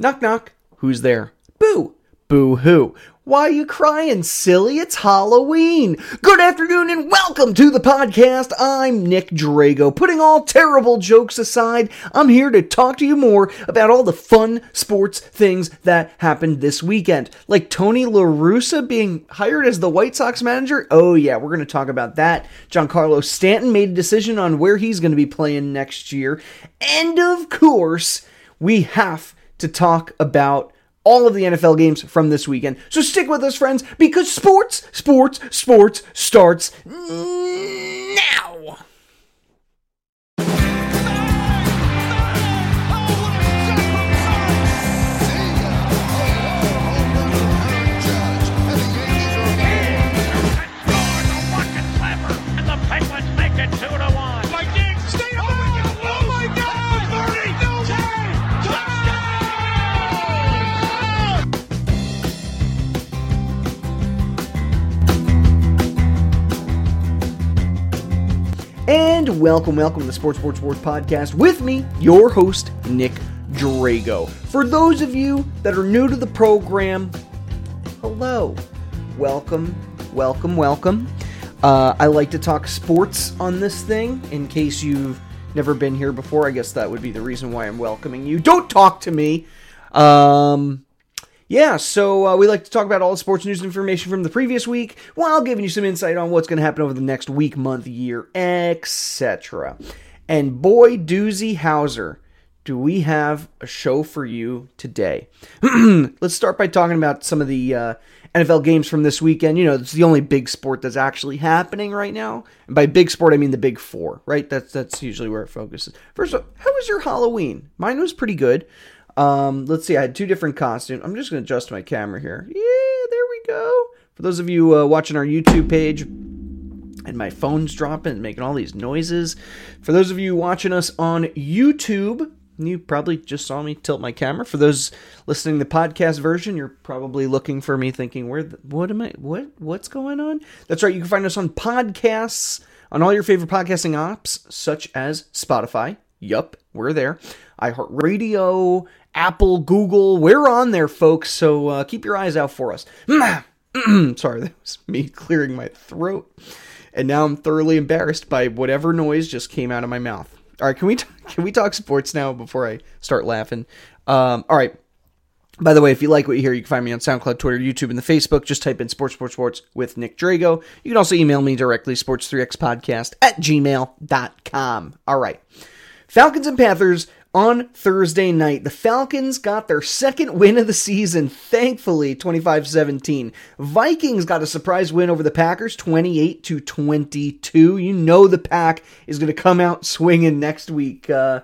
Knock knock. Who's there? Boo. Boo hoo. Why you crying, silly? It's Halloween. Good afternoon and welcome to the podcast. I'm Nick Drago. Putting all terrible jokes aside, I'm here to talk to you more about all the fun sports things that happened this weekend. Like Tony La Russa being hired as the White Sox manager. Oh yeah, we're going to talk about that. Giancarlo Stanton made a decision on where he's going to be playing next year. And of course, we have to talk about all of the NFL games from this weekend. So stick with us, friends, because sports, sports, sports starts now. Welcome, welcome to the Sports Sports Sports Podcast with me, your host, Nick Drago. For those of you that are new to the program, hello. Welcome, welcome, welcome. Uh, I like to talk sports on this thing in case you've never been here before. I guess that would be the reason why I'm welcoming you. Don't talk to me. Um, yeah, so uh, we like to talk about all the sports news information from the previous week while giving you some insight on what's going to happen over the next week, month, year, etc. And boy, doozy Hauser, do we have a show for you today. Let's start by talking about some of the uh, NFL games from this weekend. You know, it's the only big sport that's actually happening right now. And by big sport, I mean the big four, right? That's that's usually where it focuses. First, of all, how was your Halloween? Mine was pretty good. Um, let's see, I had two different costumes. I'm just going to adjust my camera here. Yeah, there we go. For those of you uh, watching our YouTube page, and my phone's dropping and making all these noises. For those of you watching us on YouTube, you probably just saw me tilt my camera. For those listening to the podcast version, you're probably looking for me thinking, "Where? The, what am I? What? What's going on?" That's right. You can find us on podcasts on all your favorite podcasting apps, such as Spotify. Yup, we're there. iHeartRadio, Apple, Google, we're on there, folks. So uh, keep your eyes out for us. Sorry, that was me clearing my throat, and now I'm thoroughly embarrassed by whatever noise just came out of my mouth. All right, can we t- can we talk sports now before I start laughing? Um, all right. By the way, if you like what you hear, you can find me on SoundCloud, Twitter, YouTube, and the Facebook. Just type in Sports, Sports, Sports with Nick Drago. You can also email me directly, sports3xpodcast at gmail.com. All right. Falcons and Panthers on Thursday night. The Falcons got their second win of the season, thankfully, 25-17. Vikings got a surprise win over the Packers, 28 to 22. You know the pack is going to come out swinging next week. Uh,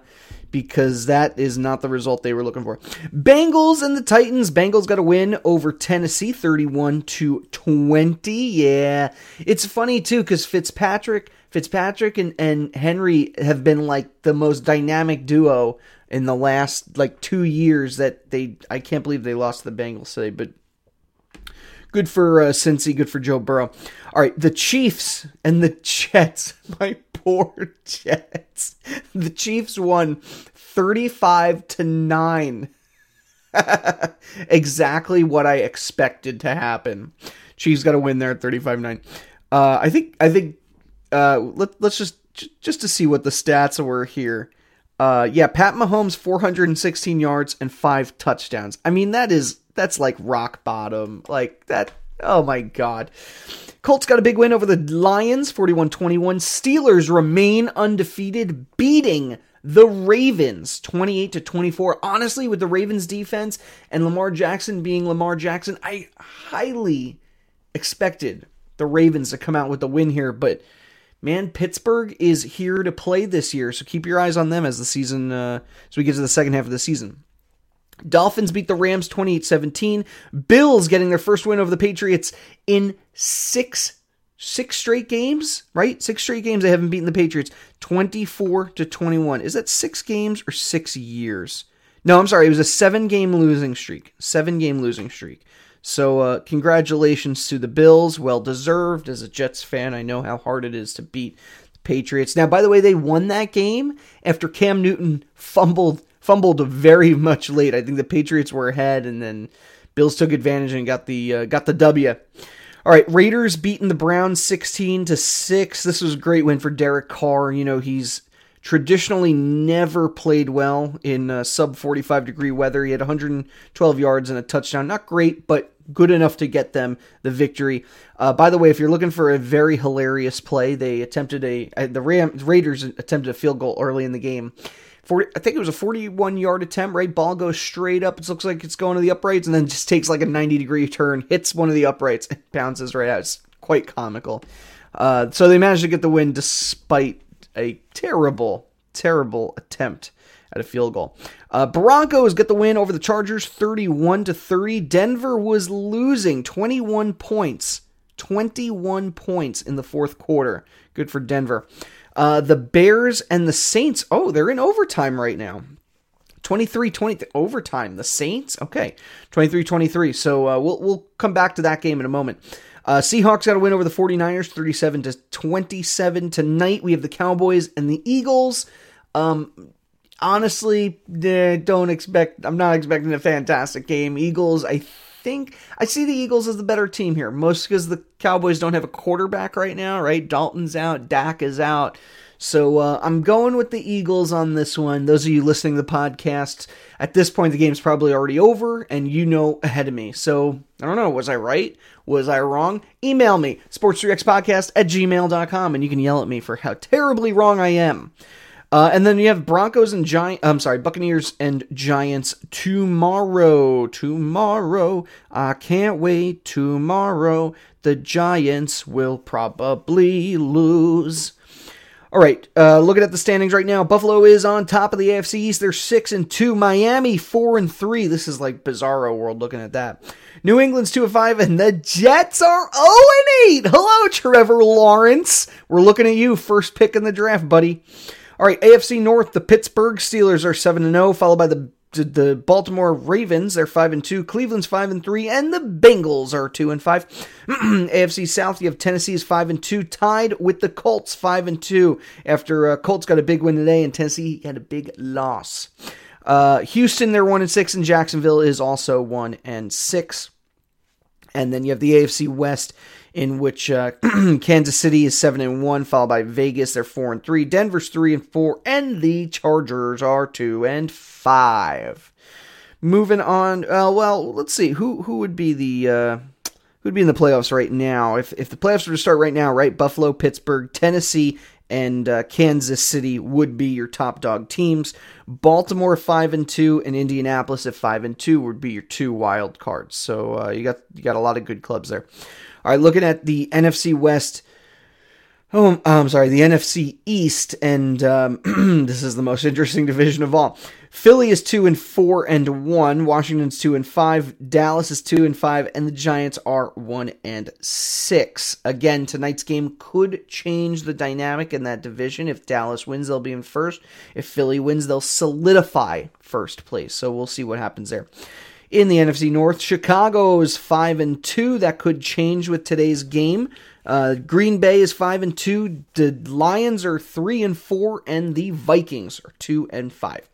because that is not the result they were looking for. Bengals and the Titans. Bengals got a win over Tennessee 31 to 20. Yeah. It's funny too cuz Fitzpatrick Fitzpatrick and, and Henry have been like the most dynamic duo in the last like 2 years that they I can't believe they lost the Bengals today, but Good for uh, Cincy. Good for Joe Burrow. All right, the Chiefs and the Jets. My poor Jets. The Chiefs won thirty-five to nine. exactly what I expected to happen. Chiefs got to win there at 35-9. Uh, I think. I think. Uh, let, let's just just to see what the stats were here. Uh, yeah, Pat Mahomes 416 yards and five touchdowns. I mean, that is that's like rock bottom. Like that. Oh my god. Colts got a big win over the Lions, 41-21. Steelers remain undefeated, beating the Ravens 28 to 24. Honestly, with the Ravens defense and Lamar Jackson being Lamar Jackson, I highly expected the Ravens to come out with the win here, but man, Pittsburgh is here to play this year, so keep your eyes on them as the season uh, as we get to the second half of the season. Dolphins beat the Rams 28-17. Bills getting their first win over the Patriots in 6 six straight games, right? Six straight games they haven't beaten the Patriots. 24 to 21. Is that 6 games or 6 years? No, I'm sorry, it was a 7 game losing streak. 7 game losing streak. So, uh, congratulations to the Bills. Well deserved. As a Jets fan, I know how hard it is to beat the Patriots. Now, by the way, they won that game after Cam Newton fumbled fumbled very much late. I think the Patriots were ahead, and then Bills took advantage and got the uh, got the W. All right, Raiders beating the Browns 16 to 6. This was a great win for Derek Carr. You know, he's traditionally never played well in uh, sub 45 degree weather. He had 112 yards and a touchdown. Not great, but good enough to get them the victory. Uh, by the way, if you're looking for a very hilarious play, they attempted a uh, the Ram, Raiders attempted a field goal early in the game. 40, I think it was a 41 yard attempt, right? Ball goes straight up. It looks like it's going to the uprights and then just takes like a 90 degree turn, hits one of the uprights, and bounces right out. It's quite comical. Uh, so they managed to get the win despite a terrible, terrible attempt at a field goal. Uh, Broncos get the win over the Chargers 31 to 30. Denver was losing 21 points. 21 points in the fourth quarter. Good for Denver. Uh, the Bears and the Saints, oh, they're in overtime right now. 23 20 overtime. The Saints, okay. 23 23. So uh, we'll, we'll come back to that game in a moment. Uh, Seahawks got a win over the 49ers 37 to 27. Tonight we have the Cowboys and the Eagles. Um, honestly, don't expect, I'm not expecting a fantastic game. Eagles, I think, I see the Eagles as the better team here, most because the Cowboys don't have a quarterback right now, right? Dalton's out, Dak is out. So uh, I'm going with the Eagles on this one. Those of you listening to the podcast, at this point, the game's probably already over, and you know ahead of me. So I don't know. Was I right? Was I wrong? Email me, sports3xpodcast at gmail.com, and you can yell at me for how terribly wrong I am. Uh, and then you have Broncos and Giants. I'm sorry, Buccaneers and Giants tomorrow. Tomorrow. I can't wait. Tomorrow. The Giants will probably lose. All right, uh, looking at the standings right now, Buffalo is on top of the AFC East. They're six and two. Miami four and three. This is like bizarro world looking at that. New England's two and five, and the Jets are zero and eight. Hello, Trevor Lawrence. We're looking at you, first pick in the draft, buddy. All right, AFC North. The Pittsburgh Steelers are seven and zero, followed by the the Baltimore Ravens, they're five and two. Cleveland's five and three, and the Bengals are two and five. AFC South, you have Tennessee's five and two, tied with the Colts five and two. After uh, Colts got a big win today, and Tennessee had a big loss. Uh, Houston, they're one and six, and Jacksonville is also one and six. And then you have the AFC West in which uh, Kansas City is seven and one, followed by Vegas. They're four and three. Denver's three and four, and the Chargers are two and five. Moving on. Uh, well, let's see who who would be the uh, who would be in the playoffs right now. If if the playoffs were to start right now, right? Buffalo, Pittsburgh, Tennessee, and uh, Kansas City would be your top dog teams. Baltimore five and two, and Indianapolis at five and two would be your two wild cards. So uh, you got you got a lot of good clubs there. All right, looking at the NFC West. Oh, I'm sorry, the NFC East, and um, this is the most interesting division of all. Philly is two and four and one. Washington's two and five. Dallas is two and five, and the Giants are one and six. Again, tonight's game could change the dynamic in that division. If Dallas wins, they'll be in first. If Philly wins, they'll solidify first place. So we'll see what happens there in the NFC North. Chicago is five and two. That could change with today's game. Uh, Green Bay is five and two. The Lions are three and four, and the Vikings are two and five.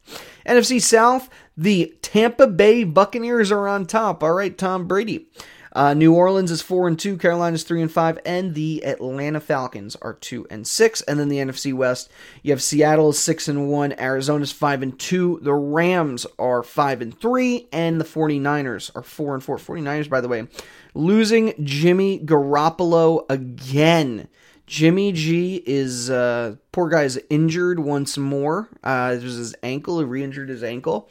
NFC South, the Tampa Bay Buccaneers are on top. All right, Tom Brady. Uh, New Orleans is four and two, Carolina's three and five, and the Atlanta Falcons are two and six. And then the NFC West, you have Seattle is six and one, Arizona's five and two, the Rams are five and three, and the 49ers are four and four. 49ers, by the way, losing Jimmy Garoppolo again. Jimmy G is uh, poor guy's injured once more. Uh, it was his ankle, he re-injured his ankle,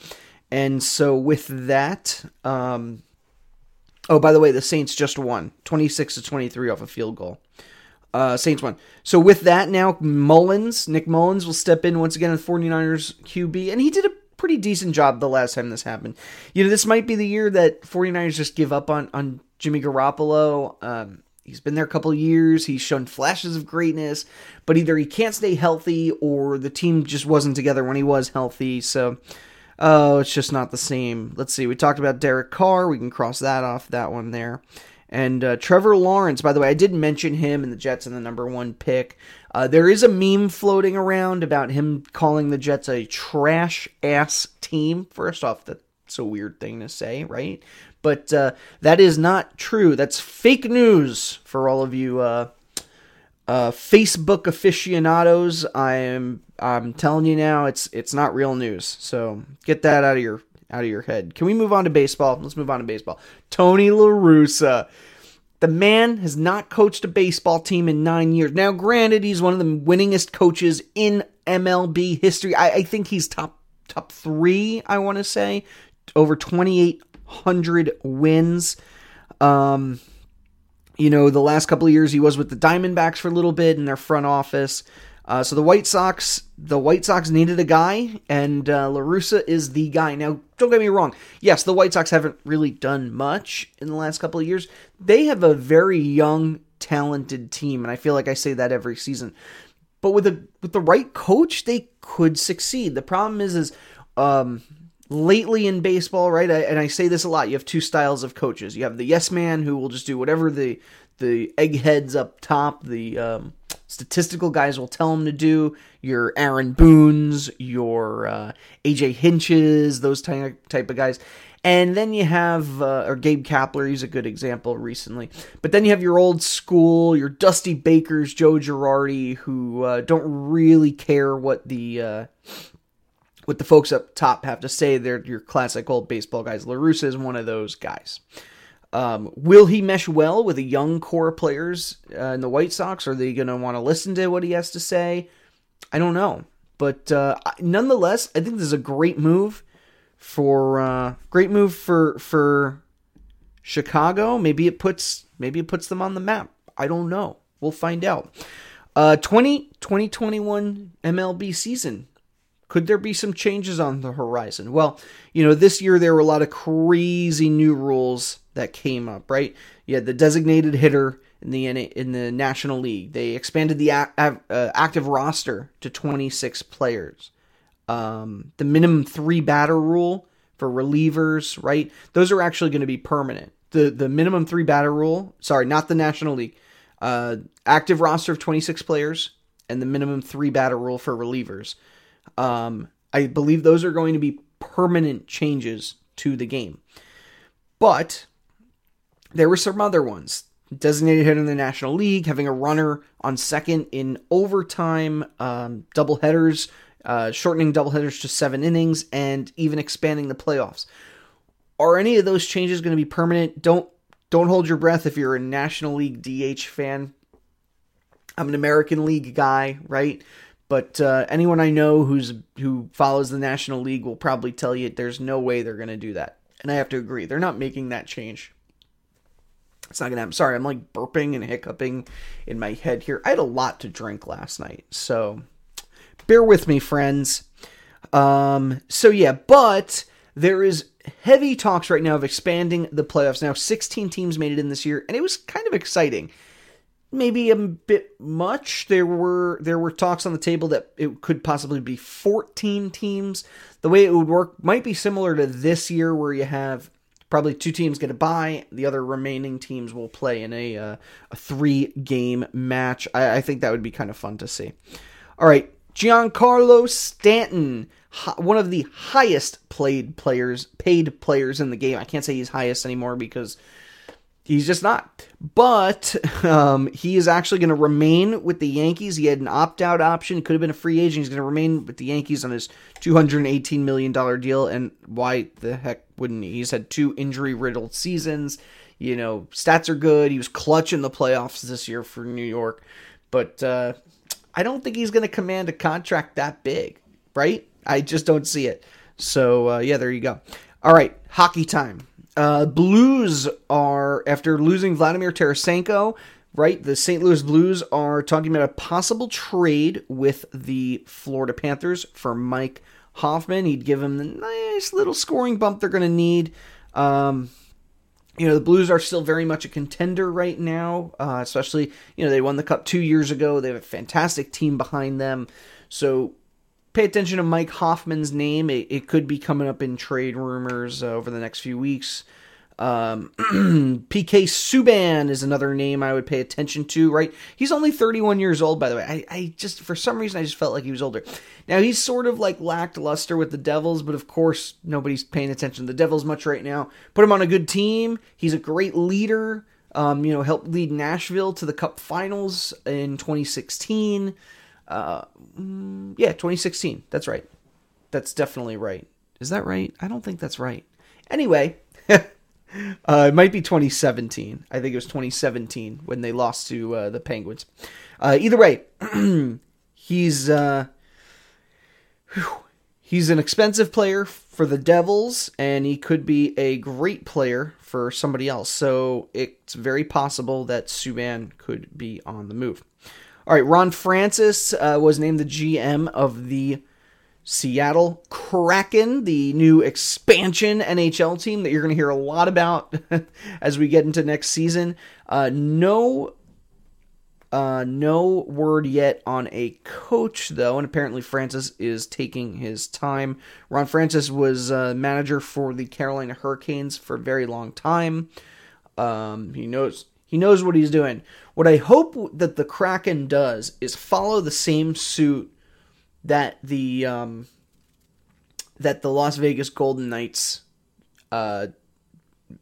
and so with that, um, Oh, by the way, the Saints just won 26 to 23 off a field goal. Uh, Saints won. So with that now, Mullens, Nick Mullens will step in once again as 49ers QB, and he did a pretty decent job the last time this happened. You know, this might be the year that 49ers just give up on, on Jimmy Garoppolo. Um, he's been there a couple years. He's shown flashes of greatness, but either he can't stay healthy or the team just wasn't together when he was healthy. So oh, it's just not the same. Let's see. We talked about Derek Carr. We can cross that off, that one there. And uh, Trevor Lawrence, by the way, I did mention him and the Jets in the number one pick. Uh, there is a meme floating around about him calling the Jets a trash ass team. First off, that's a weird thing to say, right? But uh, that is not true. That's fake news for all of you uh, Facebook aficionados. I am I'm telling you now, it's it's not real news. So get that out of your out of your head. Can we move on to baseball? Let's move on to baseball. Tony La Russa. The man has not coached a baseball team in nine years. Now, granted, he's one of the winningest coaches in MLB history. I, I think he's top top three. I want to say over twenty eight hundred wins. Um, you know, the last couple of years he was with the Diamondbacks for a little bit in their front office. Uh, so the White Sox, the White Sox needed a guy, and uh, La Russa is the guy. Now, don't get me wrong. Yes, the White Sox haven't really done much in the last couple of years. They have a very young, talented team, and I feel like I say that every season. But with the with the right coach, they could succeed. The problem is, is um, lately in baseball, right? I, and I say this a lot. You have two styles of coaches. You have the yes man who will just do whatever the the eggheads up top, the um, statistical guys will tell him to do. Your Aaron Boones, your uh, AJ Hinches, those type type of guys. And then you have, uh, or Gabe Kapler, he's a good example recently. But then you have your old school, your Dusty Bakers, Joe Girardi, who uh, don't really care what the uh, what the folks up top have to say. They're your classic old baseball guys. La Russa is one of those guys. Um, will he mesh well with the young core players uh, in the White Sox? Are they going to want to listen to what he has to say? I don't know, but uh, nonetheless, I think this is a great move for uh, great move for for Chicago. Maybe it puts maybe it puts them on the map. I don't know. We'll find out. Uh, 20, 2021 MLB season could there be some changes on the horizon? Well, you know, this year there were a lot of crazy new rules that came up, right? You had the designated hitter in the in the National League. They expanded the uh, active roster to 26 players. Um, the minimum three batter rule for relievers, right? Those are actually going to be permanent. The the minimum three batter rule, sorry, not the National League. Uh, active roster of 26 players and the minimum three batter rule for relievers. Um, I believe those are going to be permanent changes to the game. But there were some other ones. Designated hitter in the National League, having a runner on second in overtime, um, double headers, uh, shortening double headers to seven innings, and even expanding the playoffs. Are any of those changes going to be permanent? Don't don't hold your breath if you're a National League DH fan. I'm an American League guy, right? But uh, anyone I know who's who follows the National League will probably tell you there's no way they're going to do that. And I have to agree. They're not making that change. It's not going to happen. Sorry, I'm like burping and hiccuping in my head here. I had a lot to drink last night. So bear with me, friends. Um, so yeah, but there is heavy talks right now of expanding the playoffs. Now, 16 teams made it in this year, and it was kind of exciting maybe a bit much. There were there were talks on the table that it could possibly be 14 teams. The way it would work might be similar to this year, where you have probably two teams get a bye. The other remaining teams will play in a uh, a three game match. I, I think that would be kind of fun to see. All right, Giancarlo Stanton. One of the highest played players, paid players in the game. I can't say he's highest anymore because He's just not. But um, he is actually going to remain with the Yankees. He had an opt out option. Could have been a free agent. He's going to remain with the Yankees on his $218 million deal. And why the heck wouldn't he? He's had two injury riddled seasons. You know, stats are good. He was clutch in the playoffs this year for New York. But uh, I don't think he's going to command a contract that big, right? I just don't see it. So, uh, yeah, there you go. All right, hockey time. Uh, Blues are, after losing Vladimir Tarasenko, right? The St. Louis Blues are talking about a possible trade with the Florida Panthers for Mike Hoffman. He'd give them the nice little scoring bump they're going to need. Um, you know, the Blues are still very much a contender right now, uh, especially, you know, they won the Cup two years ago. They have a fantastic team behind them. So pay attention to Mike Hoffman's name. It, it could be coming up in trade rumors uh, over the next few weeks. Um, PK Subban is another name I would pay attention to, right? He's only 31 years old, by the way. I, I just, for some reason, I just felt like he was older. Now, he's sort of like lacked luster with the Devils, but of course, nobody's paying attention to the Devils much right now. Put him on a good team. He's a great leader. Um, you know, helped lead Nashville to the Cup Finals in 2016. Uh, mm, yeah, 2016. That's right. That's definitely right. Is that right? I don't think that's right. Anyway, uh, it might be 2017. I think it was 2017 when they lost to uh, the Penguins. Uh, either way, he's uh, he's an expensive player for the Devils, and he could be a great player for somebody else. So it's very possible that Subban could be on the move. All right, Ron Francis uh, was named the GM of the Seattle Kraken, the new expansion NHL team that you're going to hear a lot about as we get into next season. Uh, no, uh, no word yet on a coach though, and apparently Francis is taking his time. Ron Francis was uh, manager for the Carolina Hurricanes for a very long time. Um, he knows he knows what he's doing. What I hope that the Kraken does is follow the same suit that the um, that the Las Vegas Golden Knights, uh,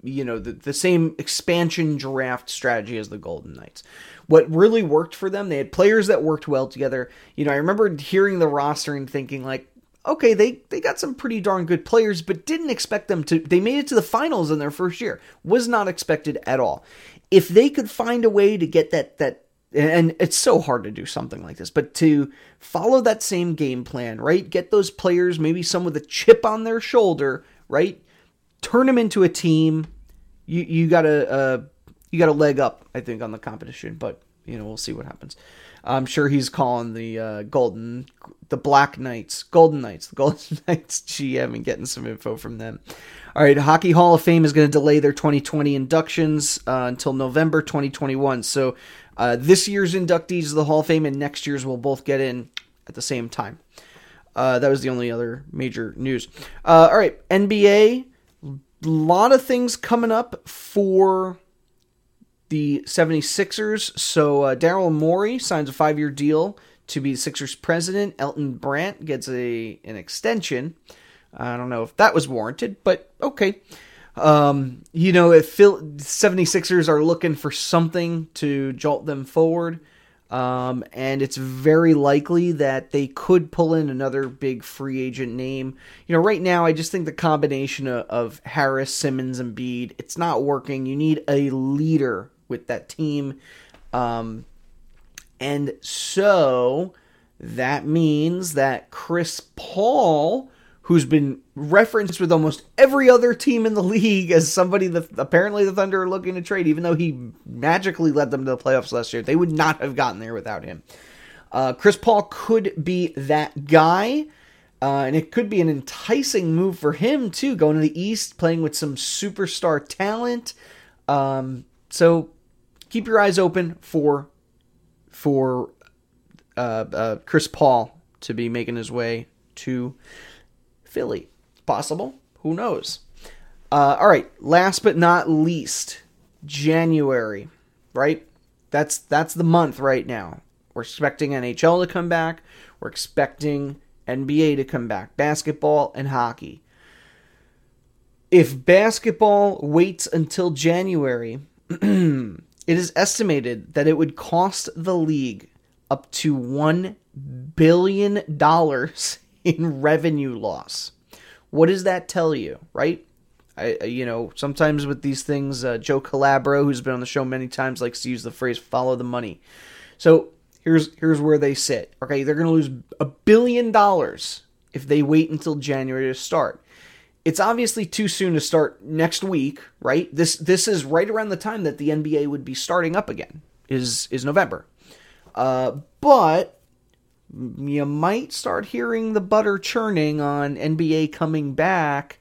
you know, the, the same expansion draft strategy as the Golden Knights. What really worked for them, they had players that worked well together. You know, I remember hearing the roster and thinking like, okay, they they got some pretty darn good players, but didn't expect them to. They made it to the finals in their first year. Was not expected at all. If they could find a way to get that that and it's so hard to do something like this, but to follow that same game plan, right? Get those players, maybe some with a chip on their shoulder, right? Turn them into a team. You you got a uh, you got a leg up, I think, on the competition, but you know we'll see what happens. I'm sure he's calling the uh, Golden, the Black Knights, Golden Knights, the Golden Knights GM and getting some info from them. All right, Hockey Hall of Fame is going to delay their 2020 inductions uh, until November 2021. So uh, this year's inductees of the Hall of Fame and next year's will both get in at the same time. Uh, that was the only other major news. Uh, all right, NBA. A lot of things coming up for the 76ers. So uh, Daryl Morey signs a five year deal to be the Sixers president. Elton Brand gets a an extension. I don't know if that was warranted, but okay. Um, you know, if Phil 76ers are looking for something to jolt them forward, um, and it's very likely that they could pull in another big free agent name. You know, right now, I just think the combination of, of Harris, Simmons, and Embiid, it's not working. You need a leader with that team. Um, and so that means that Chris Paul who's been referenced with almost every other team in the league as somebody that apparently the Thunder are looking to trade, even though he magically led them to the playoffs last year. They would not have gotten there without him. Uh, Chris Paul could be that guy. Uh, and it could be an enticing move for him too, going to the East, playing with some superstar talent. Um, so keep your eyes open for for uh, uh Chris Paul to be making his way to Philly. Possible. Who knows? Uh, all right. Last but not least, January. Right. That's that's the month right now. We're expecting NHL to come back. We're expecting NBA to come back. Basketball and hockey. If basketball waits until January, it is estimated that it would cost the league up to $1 billion in revenue loss. What does that tell you, right? I, you know, sometimes with these things, uh, Joe Calabro, who's been on the show many times, likes to use the phrase "follow the money." So here's here's where they sit. Okay, they're going to lose a billion dollars if they wait until January to start. It's obviously too soon to start next week, right? This this is right around the time that the NBA would be starting up again. Is is November, uh, but you might start hearing the butter churning on NBA coming back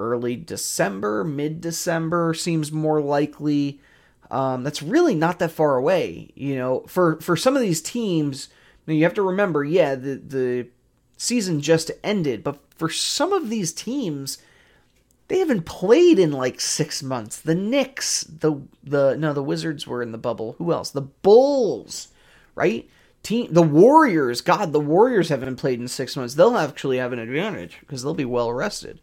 early December, mid December seems more likely. Um, that's really not that far away. You know, for for some of these teams, now you have to remember, yeah, the the season just ended, but for some of these teams, they haven't played in like six months. The Knicks, the the no, the Wizards were in the bubble. Who else? The Bulls, right? Team, the Warriors. God, the Warriors haven't played in six months. They'll actually have an advantage because they'll be well rested.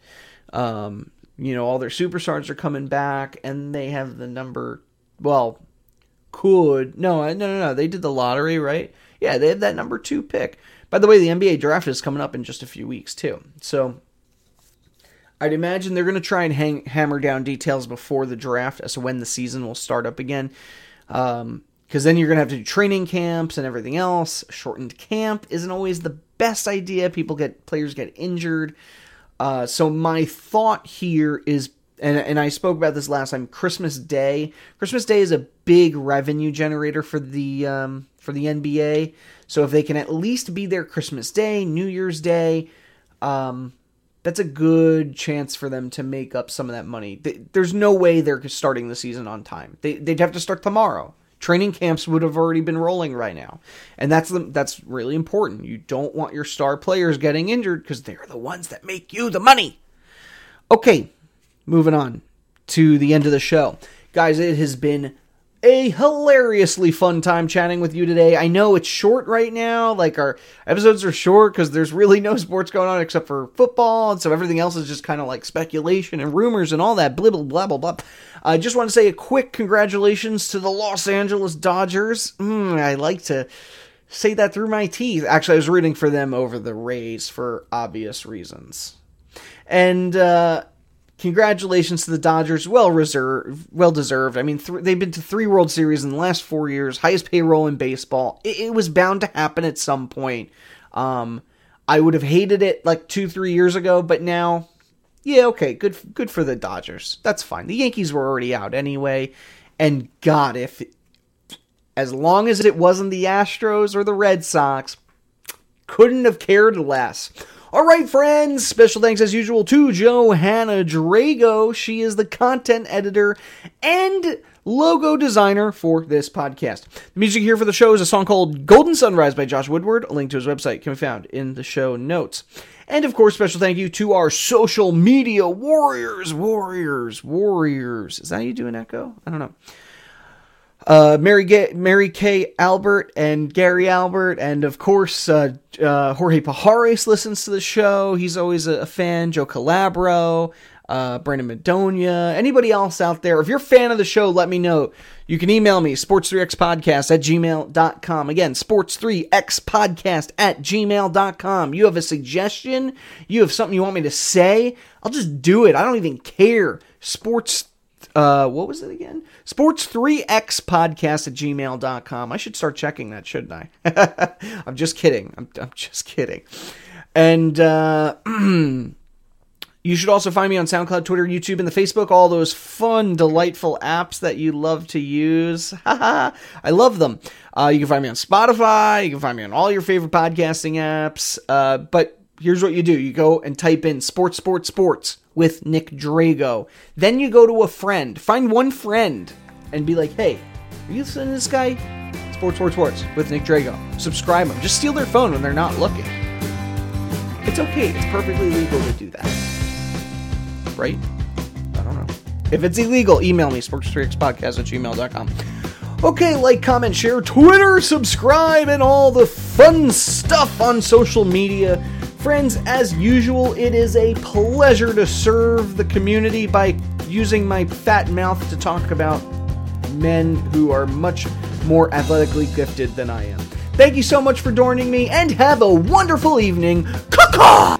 Um, you know, all their superstars are coming back, and they have the number. Well, could no, no, no, no. They did the lottery, right? Yeah, they have that number two pick. By the way, the NBA draft is coming up in just a few weeks too. So I'd imagine they're going to try and hang, hammer down details before the draft as to when the season will start up again. Because um, then you're going to have to do training camps and everything else. Shortened camp isn't always the best idea. People get players get injured. Uh, so my thought here is, and, and I spoke about this last time. Christmas Day. Christmas Day is a big revenue generator for the um, for the NBA. So if they can at least be there Christmas Day, New Year's Day. Um, that's a good chance for them to make up some of that money. There's no way they're starting the season on time. They, would have to start tomorrow. Training camps would have already been rolling right now, and that's the, that's really important. You don't want your star players getting injured because they're the ones that make you the money. Okay, moving on to the end of the show, guys. It has been a hilariously fun time chatting with you today. I know it's short right now. Like our episodes are short because there's really no sports going on except for football, and so everything else is just kind of like speculation and rumors and all that blah blah blah blah. I just want to say a quick congratulations to the Los Angeles Dodgers. Mm, I like to say that through my teeth. Actually, I was rooting for them over the Rays for obvious reasons. And uh, congratulations to the Dodgers. Well reserved, well deserved. I mean, th- they've been to three World Series in the last four years, highest payroll in baseball. It, it was bound to happen at some point. Um, I would have hated it like two, three years ago, but now, yeah, okay, good, good for the Dodgers. That's fine. The Yankees were already out anyway, and God, if as long as it wasn't the Astros or the Red Sox, couldn't have cared less. All right, friends. Special thanks as usual to Johanna Drago. She is the content editor and logo designer for this podcast. The music here for the show is a song called Golden Sunrise by Josh Woodward. A link to his website can be found in the show notes. And of course, special thank you to our social media warriors, warriors, warriors. Is that how you do an echo? I don't know uh, Mary, Ga- Mary Kay Albert and Gary Albert, and of course uh, uh, Jorge Pajares listens to the show. He's always a, a fan. Joe Calabro, uh, Brandon Madonia, anybody else out there. If you're a fan of the show, let me know. You can email me, sports3xpodcast at gmail.com. Again, sports3xpodcast at gmail.com. You have a suggestion? You have something you want me to say? I'll just do it. I don't even care. Sports uh, what was it again? Sports3x podcast at gmail.com. I should start checking that, shouldn't I? I'm just kidding. I'm, I'm just kidding. And uh, you should also find me on SoundCloud, Twitter, YouTube, and the Facebook, all those fun, delightful apps that you love to use. I love them. Uh, you can find me on Spotify. You can find me on all your favorite podcasting apps. Uh, but here's what you do you go and type in sports, sports, sports with Nick Drago. Then you go to a friend, find one friend, and be like, hey, are you listening to this guy? Sports, sports, sports with Nick Drago. Subscribe them. Just steal their phone when they're not looking. It's okay. It's perfectly legal to do that. Right? I don't know. If it's illegal, email me, sports3xpodcast at gmail.com. Okay, like, comment, share, Twitter, subscribe, and all the fun stuff on social media. Friends, as usual, it is a pleasure to serve the community by using my fat mouth to talk about men who are much more athletically gifted than I am. Thank you so much for joining me and have a wonderful evening. Caw